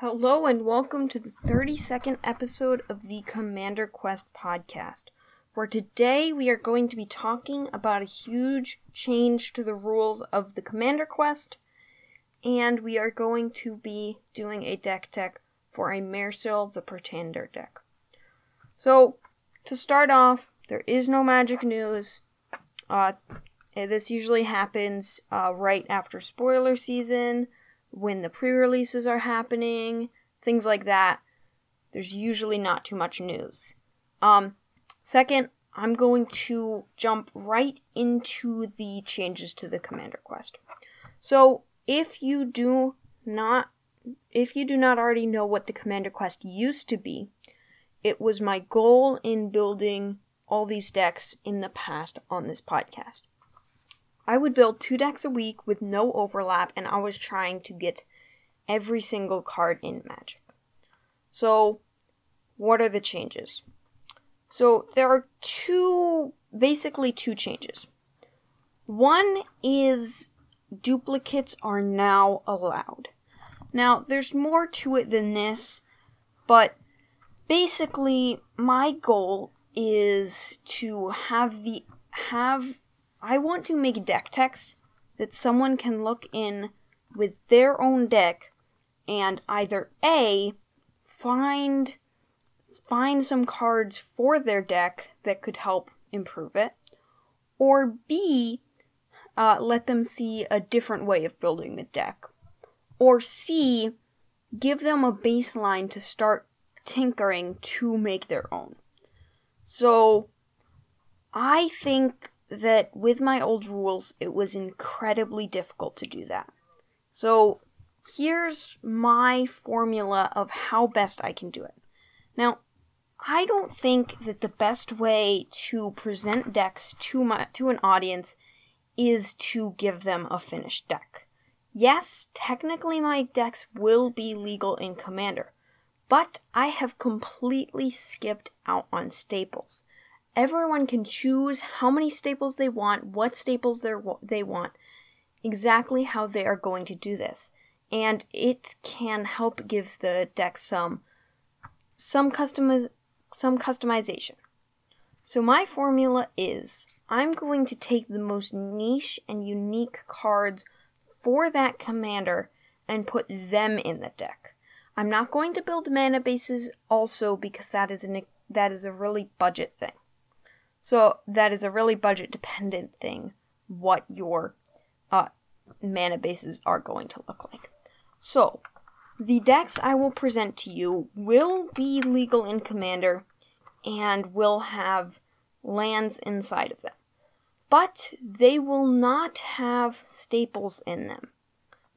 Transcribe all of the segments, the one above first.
Hello and welcome to the 32nd episode of the Commander Quest podcast, where today we are going to be talking about a huge change to the rules of the Commander Quest, and we are going to be doing a deck tech for a Mairsil the Pretender deck. So, to start off, there is no magic news. Uh, this usually happens uh, right after spoiler season when the pre releases are happening, things like that, there's usually not too much news. Um, second, I'm going to jump right into the changes to the Commander Quest. So, if you do not if you do not already know what the Commander Quest used to be, it was my goal in building all these decks in the past on this podcast. I would build two decks a week with no overlap, and I was trying to get every single card in Magic. So, what are the changes? So, there are two, basically, two changes. One is duplicates are now allowed. Now, there's more to it than this, but basically, my goal is to have the have I want to make deck techs that someone can look in with their own deck and either A find find some cards for their deck that could help improve it, or B uh, let them see a different way of building the deck, or C give them a baseline to start tinkering to make their own. So I think that with my old rules, it was incredibly difficult to do that. So, here's my formula of how best I can do it. Now, I don't think that the best way to present decks to my to an audience is to give them a finished deck. Yes, technically my decks will be legal in Commander, but I have completely skipped out on staples. Everyone can choose how many staples they want, what staples they want, exactly how they are going to do this. And it can help give the deck some some customiz- some customization. So my formula is I'm going to take the most niche and unique cards for that commander and put them in the deck. I'm not going to build mana bases also because that is an that is a really budget thing. So that is a really budget dependent thing, what your uh, mana bases are going to look like. So, the decks I will present to you will be legal in Commander and will have lands inside of them. But they will not have staples in them.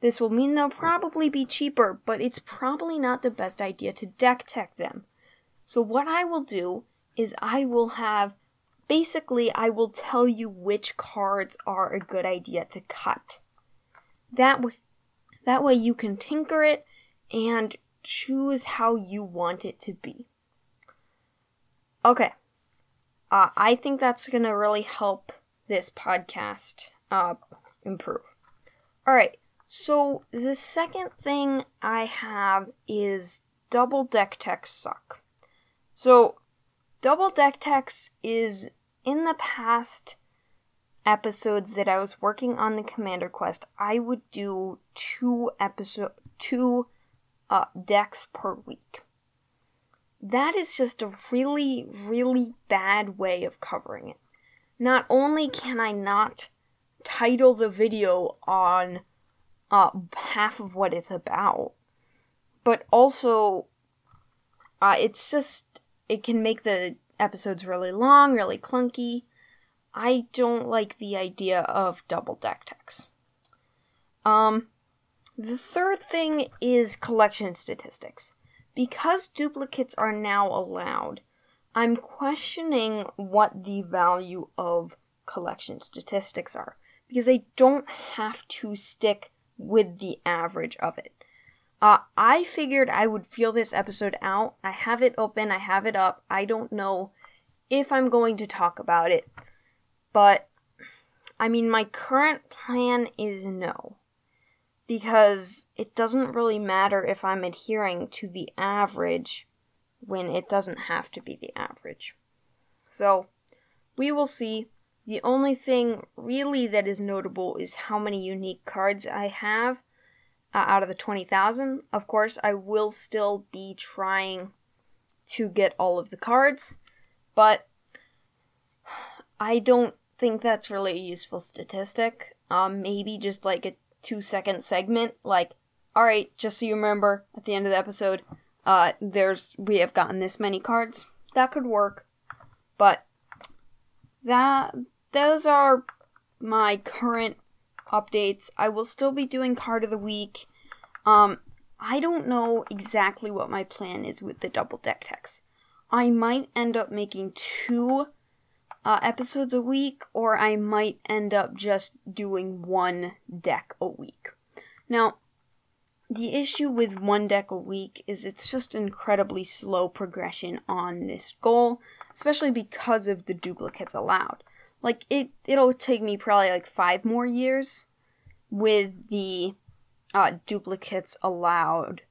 This will mean they'll probably be cheaper, but it's probably not the best idea to deck tech them. So, what I will do is I will have Basically, I will tell you which cards are a good idea to cut. That way, that way you can tinker it and choose how you want it to be. Okay. Uh, I think that's going to really help this podcast uh, improve. All right. So the second thing I have is double deck techs suck. So Double Deck Techs is in the past episodes that I was working on the Commander Quest, I would do two episode two uh, decks per week. That is just a really, really bad way of covering it. Not only can I not title the video on uh, half of what it's about, but also uh, it's just it can make the episodes really long, really clunky. I don't like the idea of double deck techs. Um, the third thing is collection statistics. Because duplicates are now allowed, I'm questioning what the value of collection statistics are because they don't have to stick with the average of it. Uh, I figured I would feel this episode out. I have it open, I have it up. I don't know if I'm going to talk about it, but I mean, my current plan is no. because it doesn't really matter if I'm adhering to the average when it doesn't have to be the average. So, we will see. The only thing really that is notable is how many unique cards I have uh, out of the 20,000. Of course, I will still be trying to get all of the cards, but I don't think that's really a useful statistic. Um, maybe just like a two second segment, like, all right, just so you remember at the end of the episode, uh, there's we have gotten this many cards. That could work, but that those are my current updates. I will still be doing card of the week. Um, I don't know exactly what my plan is with the double deck techs. I might end up making two uh, episodes a week, or I might end up just doing one deck a week. Now, the issue with one deck a week is it's just incredibly slow progression on this goal, especially because of the duplicates allowed. Like it, it'll take me probably like five more years with the uh, duplicates allowed.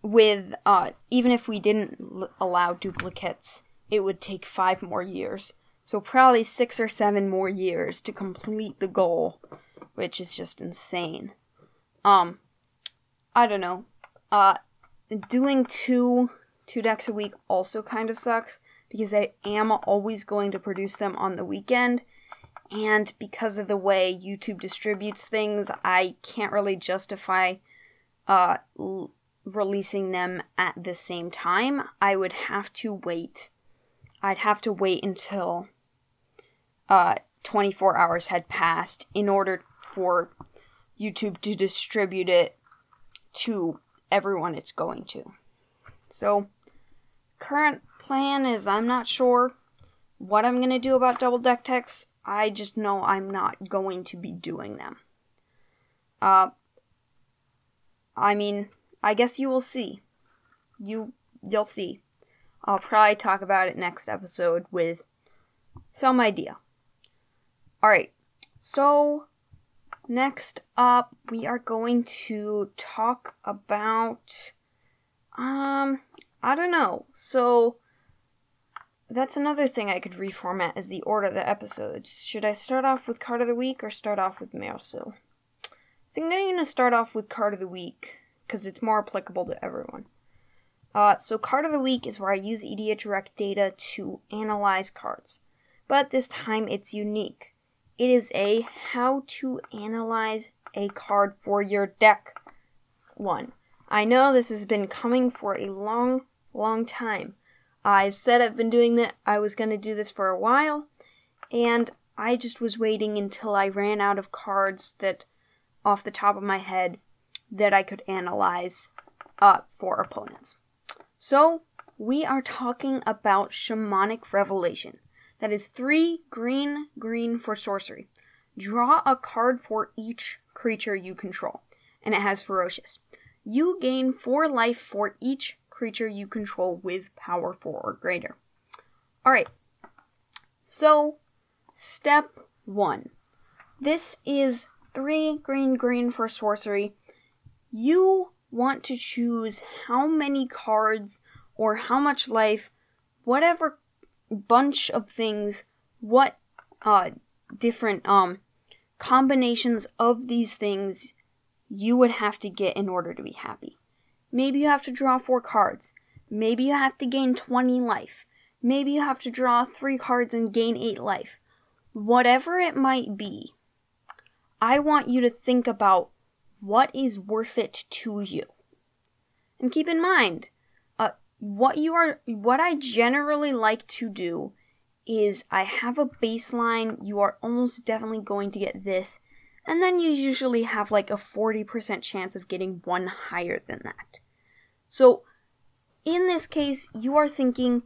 With uh, even if we didn't l- allow duplicates, it would take five more years so probably six or seven more years to complete the goal, which is just insane. Um, I don't know. Uh, doing two two decks a week also kind of sucks because I am always going to produce them on the weekend. And because of the way YouTube distributes things, I can't really justify uh, l- releasing them at the same time. I would have to wait. I'd have to wait until uh, 24 hours had passed in order for YouTube to distribute it to everyone it's going to. So, current plan is I'm not sure what I'm going to do about double deck techs. I just know I'm not going to be doing them. Uh, I mean, I guess you will see. You you'll see. I'll probably talk about it next episode with some idea. Alright, so next up, we are going to talk about. Um, I don't know. So, that's another thing I could reformat is the order of the episodes. Should I start off with card of the week or start off with Mail Marcel? I think I'm going to start off with card of the week because it's more applicable to everyone. Uh, so, card of the week is where I use EDHREC data to analyze cards, but this time it's unique. It is a how to analyze a card for your deck one. I know this has been coming for a long, long time. I've said I've been doing that, I was going to do this for a while, and I just was waiting until I ran out of cards that, off the top of my head, that I could analyze uh, for opponents. So, we are talking about Shamanic Revelation. That is three green, green for sorcery. Draw a card for each creature you control, and it has ferocious. You gain four life for each creature you control with power four or greater. Alright, so step one. This is three green, green for sorcery. You want to choose how many cards or how much life, whatever bunch of things what uh different um combinations of these things you would have to get in order to be happy. Maybe you have to draw four cards. Maybe you have to gain 20 life. Maybe you have to draw three cards and gain 8 life. Whatever it might be, I want you to think about what is worth it to you. And keep in mind, uh, what you are what I generally like to do is I have a baseline, you are almost definitely going to get this, and then you usually have like a 40% chance of getting one higher than that. So in this case, you are thinking,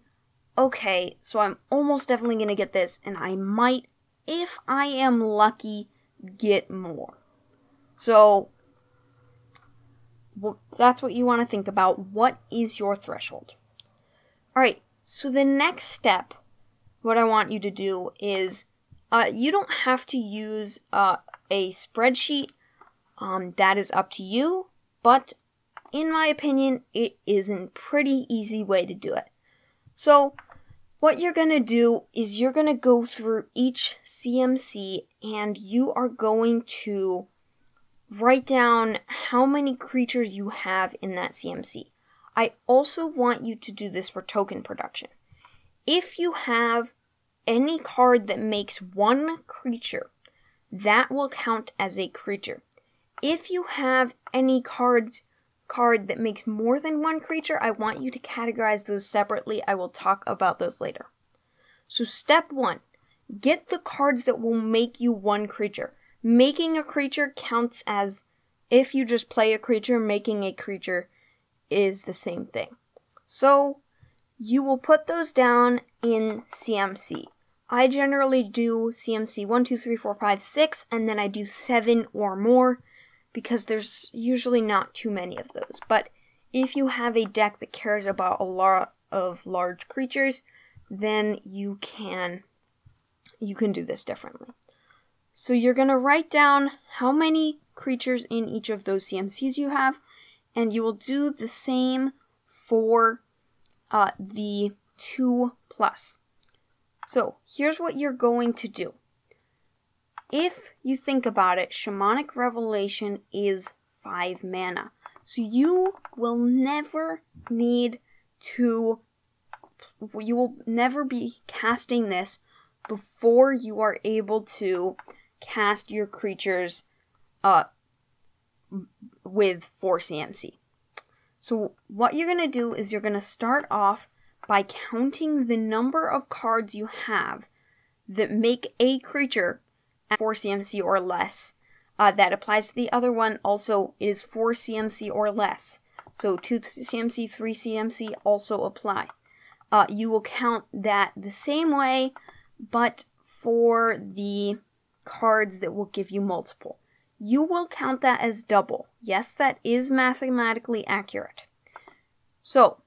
okay, so I'm almost definitely going to get this, and I might, if I am lucky, get more. So well, that's what you want to think about. What is your threshold? All right, so the next step, what I want you to do is uh, you don't have to use uh, a spreadsheet Um, that is up to you, but in my opinion, it is a pretty easy way to do it. So, what you're going to do is you're going to go through each CMC and you are going to write down how many creatures you have in that CMC. I also want you to do this for token production. If you have any card that makes one creature, that will count as a creature. If you have any cards card that makes more than one creature, I want you to categorize those separately. I will talk about those later. So step 1, get the cards that will make you one creature. Making a creature counts as if you just play a creature, making a creature is the same thing. So you will put those down in CMC. I generally do CMC 1, 2, 3, 4, 5, 6, and then I do 7 or more because there's usually not too many of those. But if you have a deck that cares about a lot of large creatures, then you can you can do this differently. So you're going to write down how many creatures in each of those CMCs you have, and you will do the same for uh, the 2 plus. So here's what you're going to do. If you think about it, Shamanic Revelation is 5 mana. So you will never need to you will never be casting this before you are able to cast your creatures uh, with 4 CMC. So, what you're going to do is you're going to start off by counting the number of cards you have that make a creature at 4 CMC or less. Uh, that applies to the other one. Also, it is 4 CMC or less. So 2 CMC, 3 CMC also apply. Uh, you will count that the same way, but for the cards that will give you multiple. You will count that as double. Yes, that is mathematically accurate. So,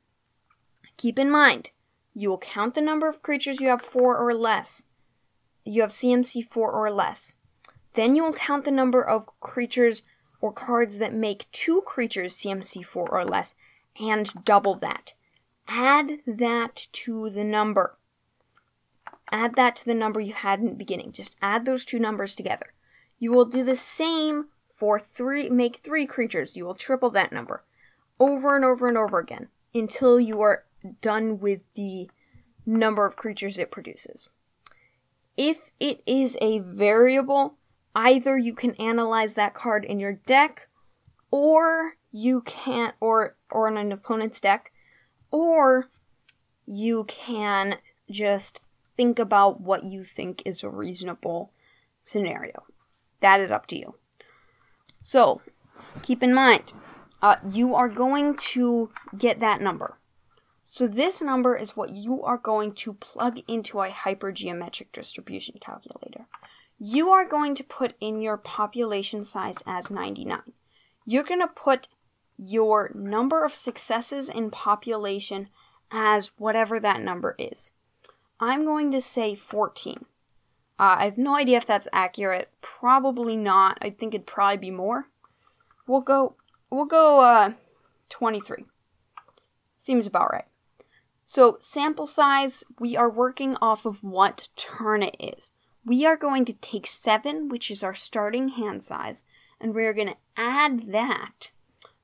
keep in mind, you will count the number of creatures you have four or less. You have CMC four or less. Then you will count the number of creatures or cards that make two creatures CMC 4 or less and double that. Add that to the number add that to the number you had in the beginning. Just add those two numbers together. You will do the same for three, make three creatures. You will triple that number over and over and over again until you are done with the number of creatures it produces. If it is a variable, either you can analyze that card in your deck or you can or or in an opponent's deck or you can just think about what you think is a reasonable scenario. That is up to you. So, keep in mind, uh, you are going to get that number. So, this number is what you are going to plug into a hypergeometric distribution calculator. You are going to put in your population size as 99. You're going to put your number of successes in population as whatever that number is. I'm going to say 14. Uh, I have no idea if that's accurate. Probably not. I think it'd probably be more. We'll go. We'll go. Uh, 23. Seems about right. So sample size. We are working off of what turn it is. We are going to take seven, which is our starting hand size, and we are going to add that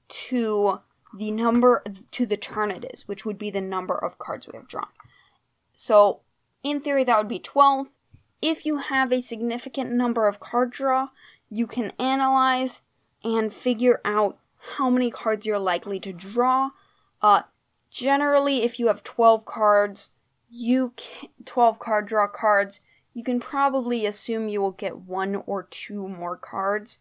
to the number to the turn it is, which would be the number of cards we have drawn. So in theory, that would be 12. If you have a significant number of card draw, you can analyze and figure out how many cards you're likely to draw. Uh, generally, if you have 12 cards, you can, 12 card draw cards, you can probably assume you will get one or two more cards,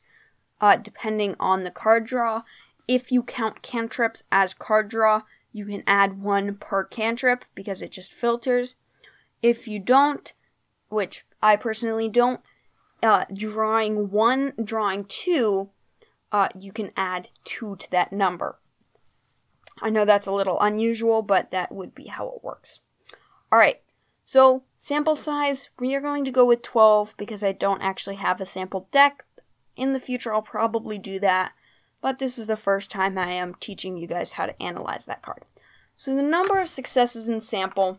uh, depending on the card draw. If you count cantrips as card draw, you can add one per cantrip because it just filters. If you don't, which I personally don't, uh, drawing one, drawing two, uh, you can add two to that number. I know that's a little unusual, but that would be how it works. Alright, so sample size, we are going to go with 12 because I don't actually have a sample deck In the future, I'll probably do that, but this is the first time I am teaching you guys how to analyze that card. So the number of successes in sample,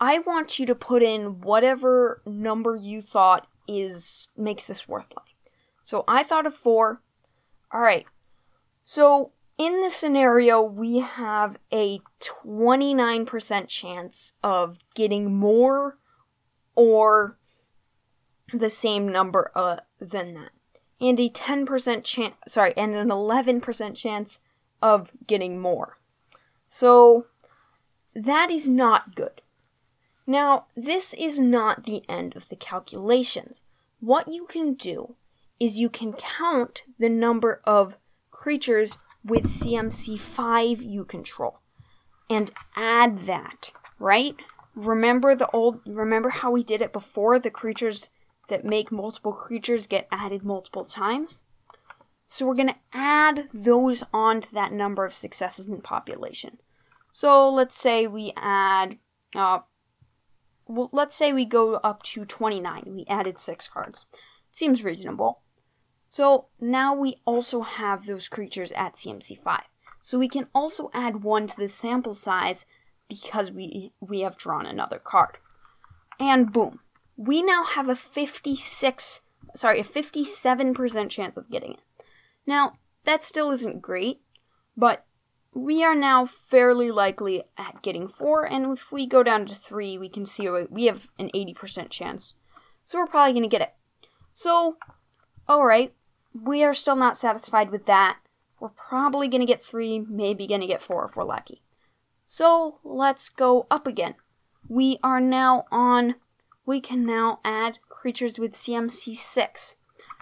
I want you to put in whatever number you thought is makes this worth playing. So I thought of four. All right. So in this scenario, we have a 29% chance of getting more or the same number uh, than that. And a 10% chance, sorry, and an 11% chance of getting more. So that is not good. Now, this is not the end of the calculations. What you can do is you can count the number of creatures with CMC 5 you control and add that, right? Remember the old remember how we did it before the creatures that make multiple creatures get added multiple times? So we're going to add those onto that number of successes in population. So let's say we add uh well, let's say we go up to 29. We added 6 cards. Seems reasonable. So now we also have those creatures at CMC 5. So we can also add 1 to the sample size because we, we have drawn another card. And boom. We now have a 56, sorry, a 57% chance of getting it. Now, that still isn't great, but we are now fairly likely at getting 4, and if we go down to 3, we can see we have an 80% chance. So we're probably going to get it. So, alright, we are still not satisfied with that. We're probably going to get 3, maybe going to get 4 if we're lucky. So let's go up again. We are now on, we can now add creatures with CMC 6.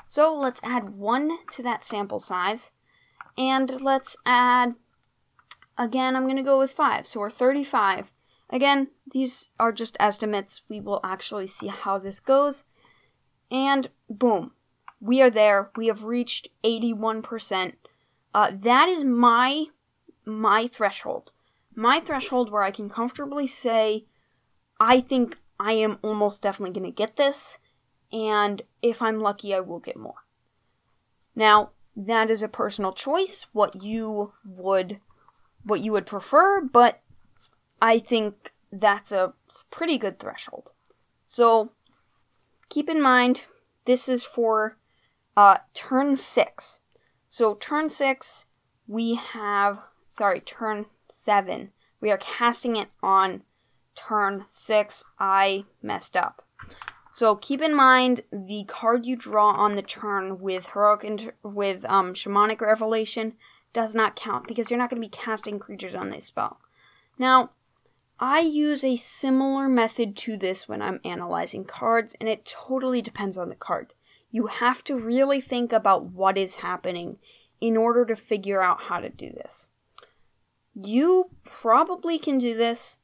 So let's add 1 to that sample size. And let's add, again, I'm going to go with 5. So we're 35. Again, these are just estimates. We will actually see how this goes. And boom, we are there. We have reached 81%. Uh, that is my my threshold my threshold where I can comfortably say, I think I am almost definitely going to get this, and if I'm lucky, I will get more. Now, that is a personal choice, what you would what you would prefer, but I think that's a pretty good threshold. So, keep in mind this is for uh, turn 6. So, turn 6, we have sorry, turn seven. We are casting it on turn six. I messed up. So keep in mind the card you draw on the turn with heroic inter- with um, shamanic revelation does not count because you're not going to be casting creatures on this spell. Now, I use a similar method to this when I'm analyzing cards, and it totally depends on the card. You have to really think about what is happening in order to figure out how to do this. You probably can do this.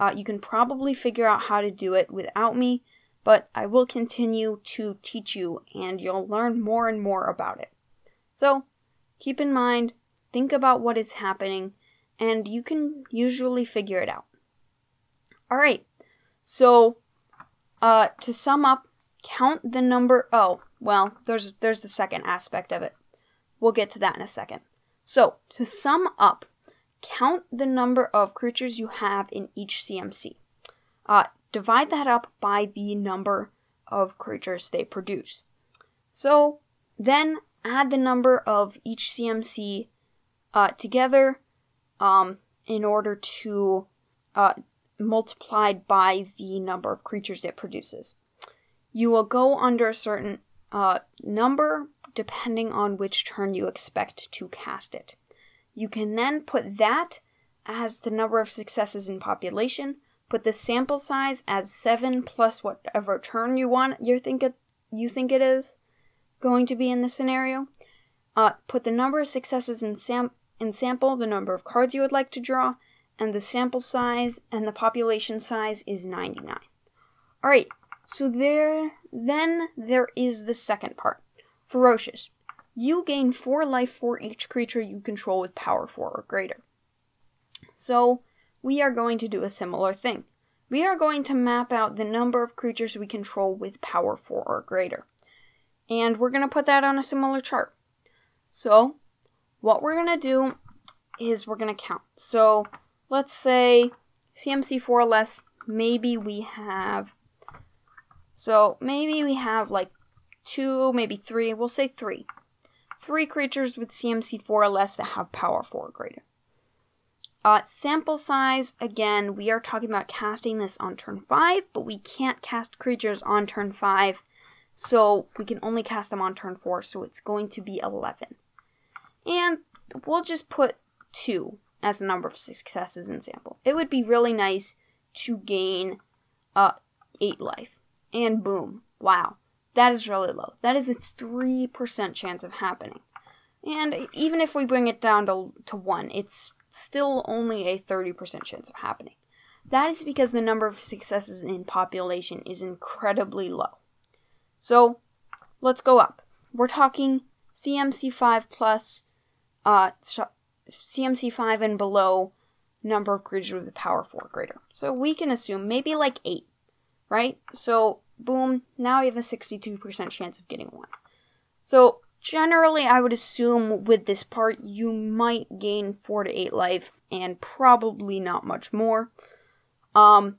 Uh, you can probably figure out how to do it without me, but I will continue to teach you and you'll learn more and more about it. So, keep in mind, think about what is happening, and you can usually figure it out. Alright, so uh, to sum up, count the number. Oh, well, there's there's the second aspect of it. We'll get to that in a second. So to sum up, count the number of creatures you have in each CMC. Uh, divide that up by the number of creatures they produce. So then add the number of each CMC uh, together um, in order to uh, multiplied by the number of creatures it produces. You will go under a certain uh, number depending on which turn you expect to cast it. You can then put that as the number of successes in population, put the sample size as 7 plus whatever turn you want you think it you think it is going to be in the scenario. Uh, put the number of successes in sam in sample, the number of cards you would like to draw, and the sample size and the population size is 99. Alright, so there then there is the second part. Ferocious. You gain 4 life for each creature you control with power 4 or greater. So, we are going to do a similar thing. We are going to map out the number of creatures we control with power 4 or greater. And we're going to put that on a similar chart. So, what we're going to do is we're going to count. So, let's say CMC 4 less, maybe we have. So, maybe we have like two, maybe three. We'll say three. Three creatures with CMC 4 or less that have power 4 or greater. Uh, sample size, again, we are talking about casting this on turn 5, but we can't cast creatures on turn 5, so we can only cast them on turn 4, so it's going to be 11. And we'll just put 2 as the number of successes in sample. It would be really nice to gain uh, 8 life. And boom, wow, that is really low. That is a 3% chance of happening. And even if we bring it down to, to 1, it's still only a 30% chance of happening. That is because the number of successes in population is incredibly low. So, let's go up. We're talking CMC5 plus, uh, CMC5 and below number of creatures with the power 4 greater. So we can assume maybe like 8, right? So, boom, now we have a 62% chance of getting 1. So, Generally, I would assume with this part you might gain 4 to 8 life and probably not much more. Um,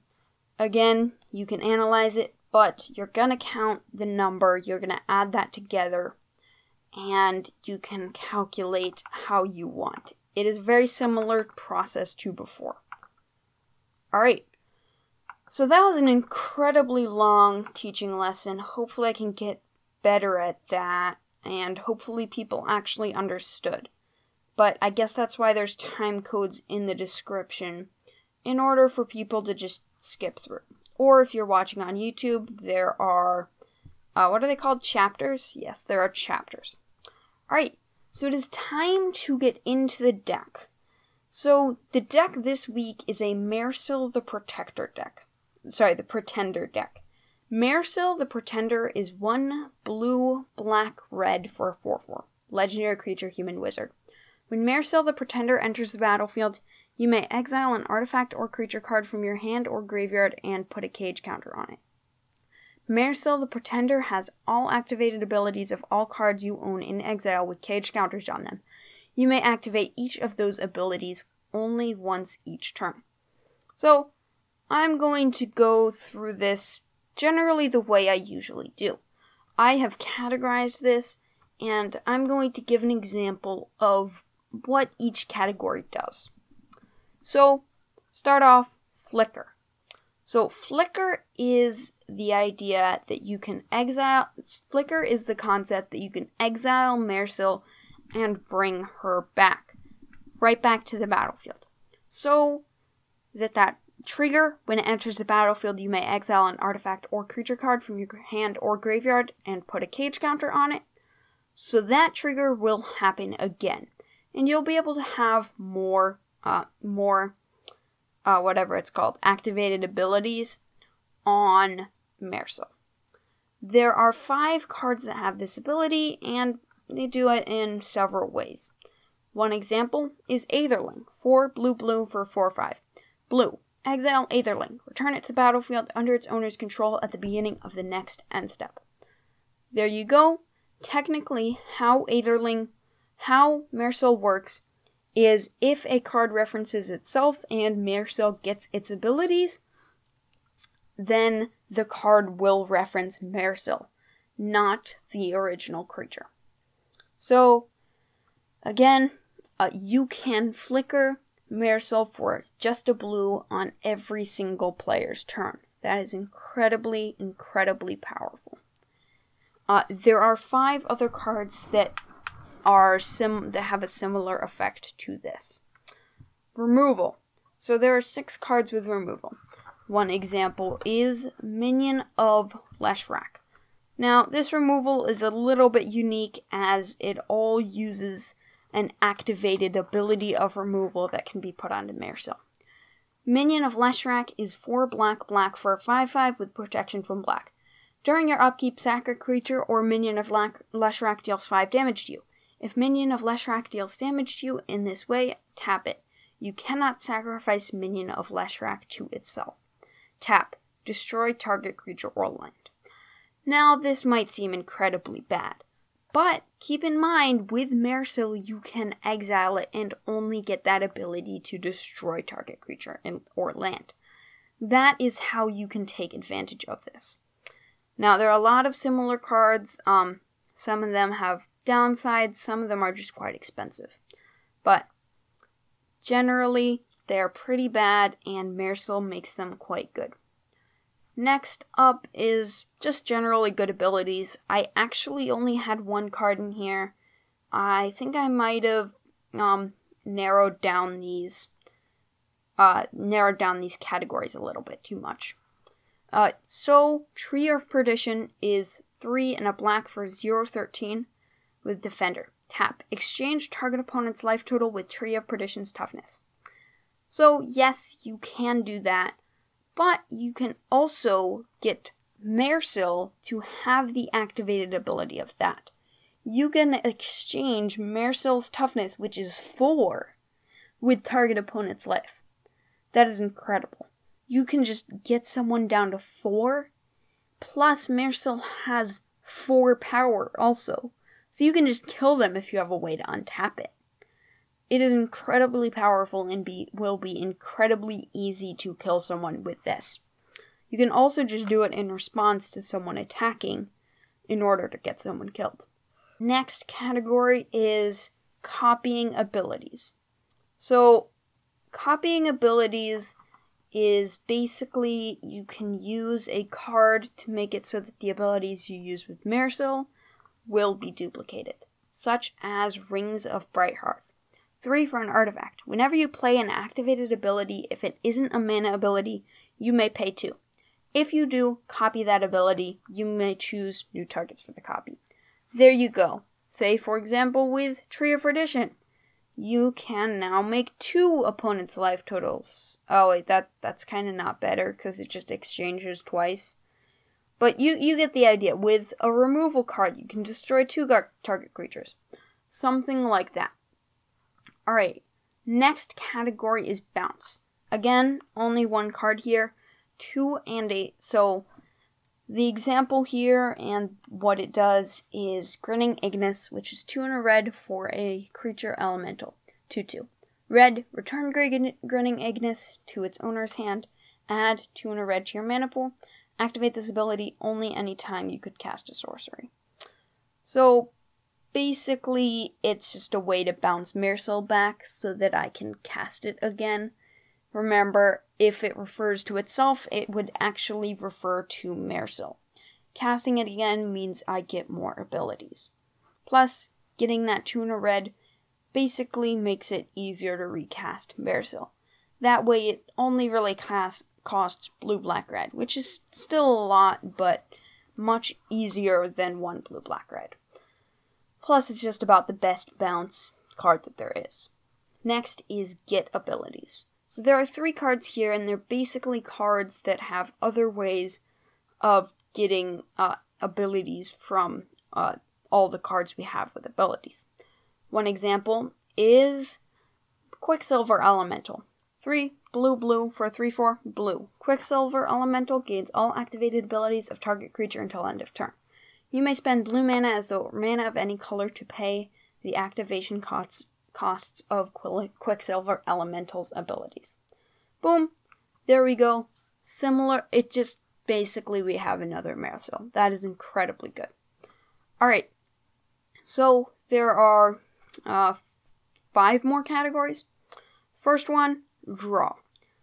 again, you can analyze it, but you're gonna count the number, you're gonna add that together, and you can calculate how you want. It is very similar process to before. Alright, so that was an incredibly long teaching lesson. Hopefully, I can get better at that and hopefully people actually understood. But I guess that's why there's time codes in the description in order for people to just skip through. Or if you're watching on YouTube, there are uh, what are they called? Chapters? Yes, there are chapters. Alright, so it is time to get into the deck. So the deck this week is a Mairsil the Protector deck. Sorry, the Pretender deck. Mairsil the Pretender is one blue, black, red for a 4 4. Legendary creature, human wizard. When Mairsil the Pretender enters the battlefield, you may exile an artifact or creature card from your hand or graveyard and put a cage counter on it. Mairsil the Pretender has all activated abilities of all cards you own in exile with cage counters on them. You may activate each of those abilities only once each turn. So, I'm going to go through this generally the way I usually do. I have categorized this, and I'm going to give an example of what each category does. So, start off Flicker. So, Flicker is the idea that you can exile, Flicker is the concept that you can exile Mairsil and bring her back, right back to the battlefield. So that that Trigger When it enters the battlefield, you may exile an artifact or creature card from your hand or graveyard and put a cage counter on it. So that trigger will happen again. And you'll be able to have more, uh, more, uh, whatever it's called, activated abilities on Mairsil. There are five cards that have this ability, and they do it in several ways. One example is Aetherling, 4 blue blue for 4 5. Blue, Exile Aetherling. Return it to the battlefield under its owner's control at the beginning of the next end step. There you go. Technically, how Aetherling, how Mairsil works is if a card references itself and Mairsil gets its abilities, then the card will reference Mairsil, not the original creature. So, again, uh, you can flicker Mairsil for just a blue on every single player's turn. That is incredibly, incredibly powerful. Uh, there are five other cards that are sim that have a similar effect to this. Removal. So there are six cards with removal. One example is Minion of Leshrac. Now, this removal is a little bit unique as it all uses an activated ability of removal that can be put onto Mairsil. Minion of Leshrac is 4 black black for a 5 5 with protection from black. During your upkeep, sack a creature or minion of Leshrac deals 5 damage to you. If minion of Leshrac deals damage to you in this way, tap it. You cannot sacrifice minion of Leshrac to itself. Tap. Destroy target creature or land. Now, this might seem incredibly bad, but keep in mind with Mairsil, you can exile it and only get that ability to destroy target creature and, or land. That is how you can take advantage of this. Now, there are a lot of similar cards. Um, some of them have downsides, some of them are just quite expensive. But generally, they are pretty bad, and Mairsil makes them quite good. Next up is just generally good abilities. I actually only had one card in here. I think I might have um, narrowed down these uh, narrowed down these categories a little bit too much. Uh, so, Tree of Perdition is 3 and a black for 0 13 with Defender. Tap. Exchange target opponent's life total with Tree of Perdition's toughness. So, yes, you can do that, but you can also get Mairsil to have the activated ability of that. You can exchange Mairsil's toughness, which is 4, with target opponent's life. That is incredible you can just get someone down to four. Plus, Mairsil has four power also. So you can just kill them if you have a way to untap it. It is incredibly powerful and be, will be incredibly easy to kill someone with this. You can also just do it in response to someone attacking in order to get someone killed. Next category is copying abilities. So, copying abilities is basically you can use a card to make it so that the abilities you use with Mairsil will be duplicated, such as Rings of Brighthearth. 3 for an artifact. Whenever you play an activated ability, if it isn't a mana ability, you may pay 2. If you do copy that ability, you may choose new targets for the copy. There you go. Say, for example, with Tree of Perdition you can now make two opponents' life totals. Oh wait, that that's kind of not better because it just exchanges twice. But you you get the idea. With a removal card, you can destroy two gar- target creatures, something like that. All right. Next category is bounce. Again, only one card here, two and eight. So the example here and what it does is Grinning Ignis, which is 2 in a red for a creature elemental. 2 2. Red, return Grinning Ignis to its owner's hand. Add 2 in a red to your mana pool. Activate this ability only anytime you could cast a sorcery. So basically, it's just a way to bounce Mairsil back so that I can cast it again Remember, if it refers to itself, it would actually refer to Mairsil. Casting it again means I get more abilities. Plus, getting that tuna red basically makes it easier to recast Mairsil. That way, it only really cast, costs blue, black, red, which is still a lot, but much easier than one blue, black, red. Plus, it's just about the best bounce card that there is. Next is get abilities. So there are three cards here, and they're basically cards that have other ways of getting uh, abilities from uh, all the cards we have with abilities. One example is Quicksilver Elemental. 3 blue blue for 3 4 blue. Quicksilver Elemental gains all activated abilities of target creature until end of turn. You may spend blue mana as the mana of any color to pay the activation costs costs of Quicksilver Elemental's abilities. Boom, there we go. Similar, it just basically we have another Mairsil. That is incredibly good. Alright, so there are uh, five more categories. First one, draw.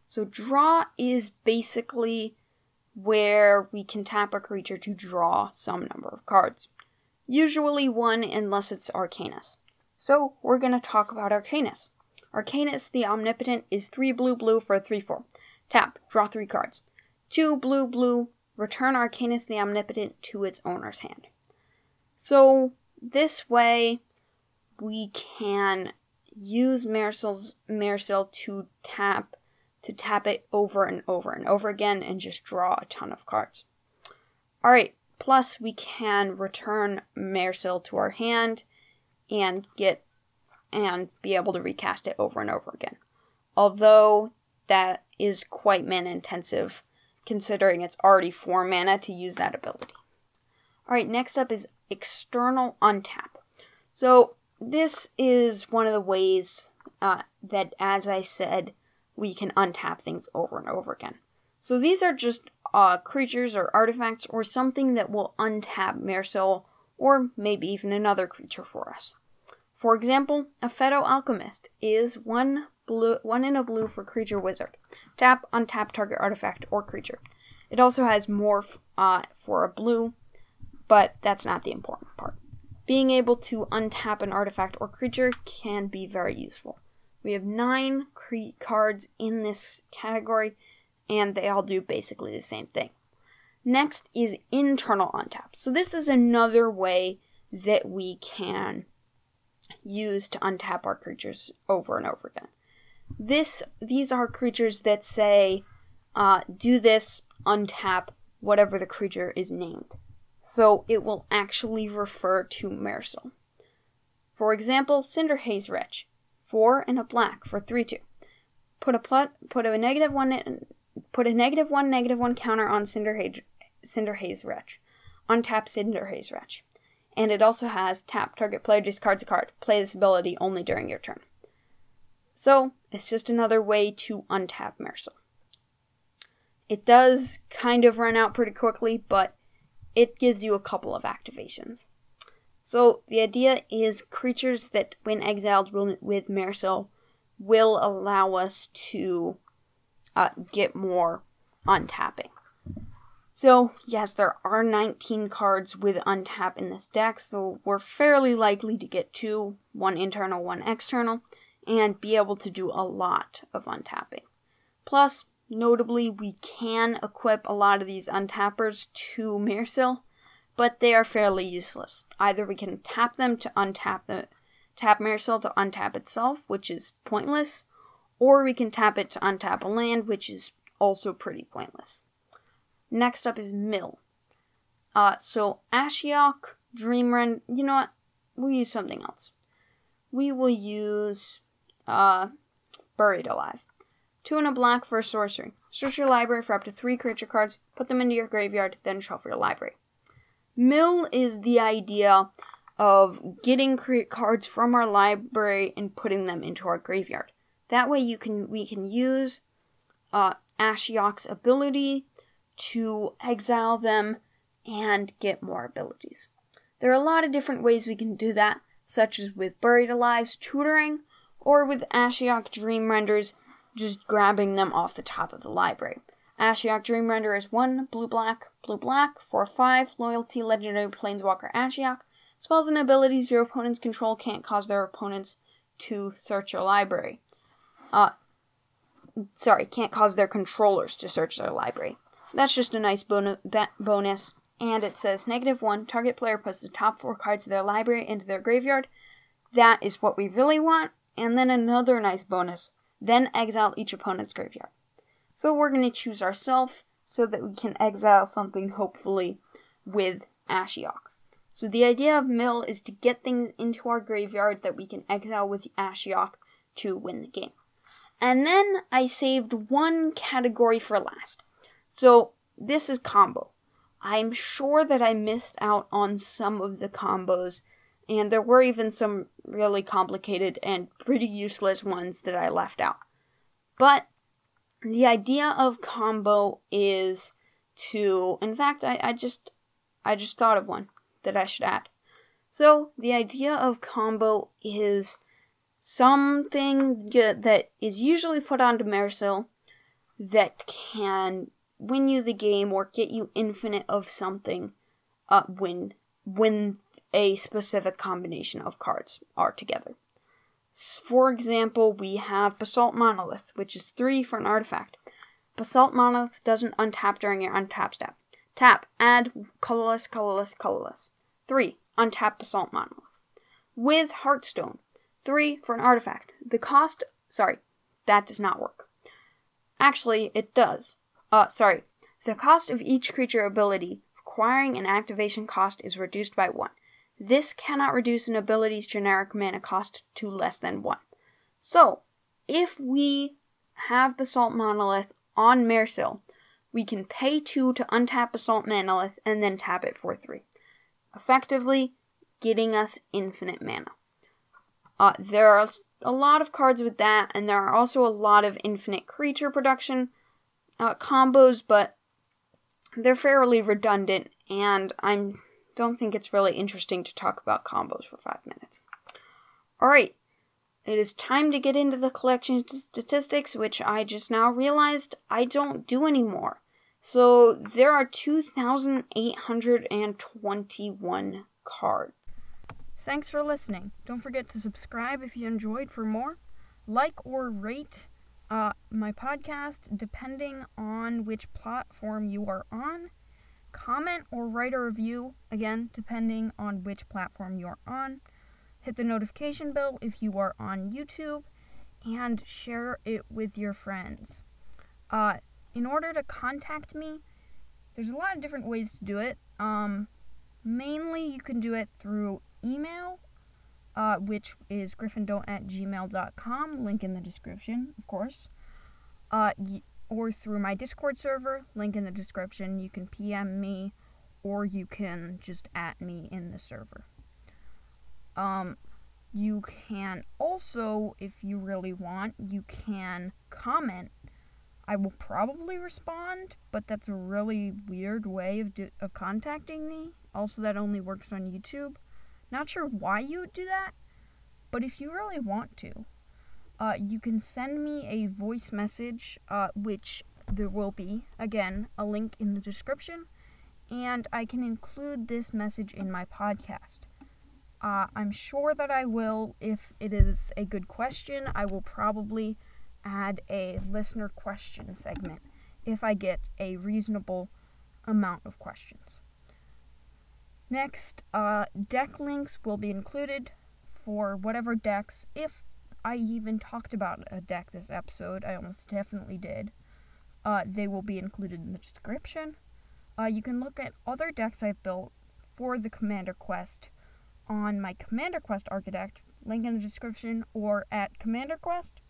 So, draw is basically where we can tap a creature to draw some number of cards. Usually one, unless it's Arcanus. So, we're going to talk about Arcanus. Arcanus the Omnipotent is 3 blue blue for a 3 4. Tap, draw 3 cards. 2 blue blue, return Arcanus the Omnipotent to its owner's hand. So, this way, we can use Mairsil's Mairsil to tap to tap it over and over and over again and just draw a ton of cards. Alright, plus we can return Mairsil to our hand and get and be able to recast it over and over again. Although that is quite mana intensive, considering it's already 4 mana to use that ability. Alright, next up is external untap. So, this is one of the ways uh, that, as I said, we can untap things over and over again. So, these are just uh, creatures or artifacts or something that will untap Mairsil or maybe even another creature for us. For example, Aphetto Alchemist is one blue, one in a blue for creature wizard. Tap, untap target artifact or creature. It also has morph uh, for a blue, but that's not the important part. Being able to untap an artifact or creature can be very useful. We have nine cre- cards in this category, and they all do basically the same thing. Next is internal untap. So this is another way that we can use to untap our creatures over and over again. This these are creatures that say, uh, do this, untap whatever the creature is named. So it will actually refer to Mairsil. For example, Cinderhaze Wretch, four and a black for three two. Put a put a negative one put a negative one negative one counter on Cinderhaze Cinderhaze Wretch. Untap Cinderhaze Wretch and it also has tap target player discards a card. Play this ability only during your turn. So, it's just another way to untap Mairsil. It does kind of run out pretty quickly, but it gives you a couple of activations. So, the idea is creatures that, when exiled with Mairsil, will allow us to uh, get more untapping. So, yes, there are 19 cards with untap in this deck, so we're fairly likely to get two, one internal, one external, and be able to do a lot of untapping. Plus, notably, we can equip a lot of these untappers to Mairsil, but they are fairly useless. Either we can tap them to untap the tap Mairsil to untap itself, which is pointless, or we can tap it to untap a land, which is also pretty pointless. Next up is Mill. Uh, so Ashiok, Dreamrend, you know what? We'll use something else. We will use uh, Buried Alive. Two and a black for sorcery. Search your library for up to three creature cards, put them into your graveyard, then shuffle your library. Mill is the idea of getting create cards from our library and putting them into our graveyard. That way, you can we can use uh, Ashiok's ability to exile them and get more abilities. There are a lot of different ways we can do that, such as with Buried Alive's tutoring, or with Ashiok Dream Renders, just grabbing them off the top of the library. Ashiok Dream Render is 1 blue black, blue black, 4 5, loyalty, legendary planeswalker Ashiok. Spells and abilities your opponents control can't cause their opponents to search your library. Uh, sorry, can't cause their controllers to search their library. That's just a nice bon- bonus. And it says negative one, target player puts the top four cards of their library into their graveyard. That is what we really want. And then another nice bonus. Then exile each opponent's graveyard. So we're going to choose ourselves so that we can exile something, hopefully, with Ashiok. So the idea of Mill is to get things into our graveyard that we can exile with Ashiok to win the game. And then I saved one category for last. So this is combo. I'm sure that I missed out on some of the combos, and there were even some really complicated and pretty useless ones that I left out. But the idea of combo is to in fact I, I just I just thought of one that I should add. So the idea of combo is something that is usually put onto Mairsil that can win you the game or get you infinite of something uh, when when a specific combination of cards are together. For example, we have Basalt Monolith, which is three for an artifact. Basalt Monolith doesn't untap during your untap step. Tap, add colorless, colorless, colorless. Three, untap Basalt Monolith. With Heartstone, three for an artifact. The cost, sorry, that does not work. Actually, it does. Uh, sorry. The cost of each creature ability requiring an activation cost is reduced by 1. This cannot reduce an ability's generic mana cost to less than 1. So, if we have Basalt Monolith on Mairsil, we can pay 2 to untap Basalt Monolith and then tap it for 3. effectively getting us infinite mana. Uh, there are a lot of cards with that, and there are also a lot of infinite creature production uh, combos, but they're fairly redundant, and I don't think it's really interesting to talk about combos for five minutes. Alright, it is time to get into the collection statistics, which I just now realized I don't do anymore. So there are 2,821 cards. Thanks for listening. Don't forget to subscribe if you enjoyed for more. Like or rate uh, my podcast depending on which platform you are on. Comment or write a review, again, depending on which platform you're on. Hit the notification bell if you are on YouTube, and share it with your friends. Uh, in order to contact me, there's a lot of different ways to do it. Um, mainly, you can do it through email, uh, which is griffindont at gmail.com, link in the description, of course, uh, y- or through my Discord server, link in the description. You can PM me, or you can just at me in the server. Um, you can also, if you really want, you can comment. I will probably respond, but that's a really weird way of do- of contacting me. Also, that only works on YouTube. Not sure why you would do that, but if you really want to, uh, you can send me a voice message, uh, which there will be, again, a link in the description, and I can include this message in my podcast. Uh, I'm sure that I will, if it is a good question, I will probably add a listener question segment if I get a reasonable amount of questions. Next, uh, deck links will be included for whatever decks. If I even talked about a deck this episode, I almost definitely did. Uh, they will be included in the description. Uh, you can look at other decks I've built for the Commander Quest on my Commander Quest Architect, link in the description, or at Commander Quest.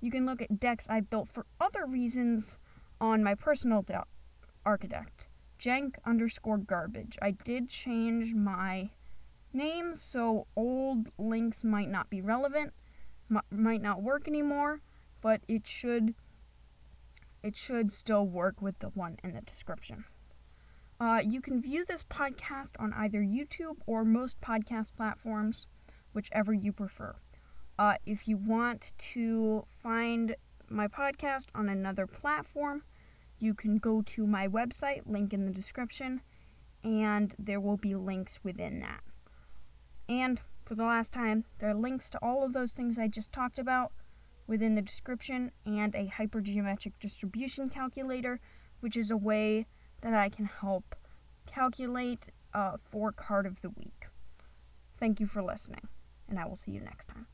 You can look at decks I built for other reasons on my personal de- Architect. Jank underscore garbage. I did change my name, so old links might not be relevant, m- might not work anymore, but it should it should still work with the one in the description. Uh, you can view this podcast on either YouTube or most podcast platforms, whichever you prefer. Uh, if you want to find my podcast on another platform, you can go to my website, link in the description, and there will be links within that. And for the last time, there are links to all of those things I just talked about within the description and a hypergeometric distribution calculator, which is a way that I can help calculate uh, for card of the week. Thank you for listening, and I will see you next time.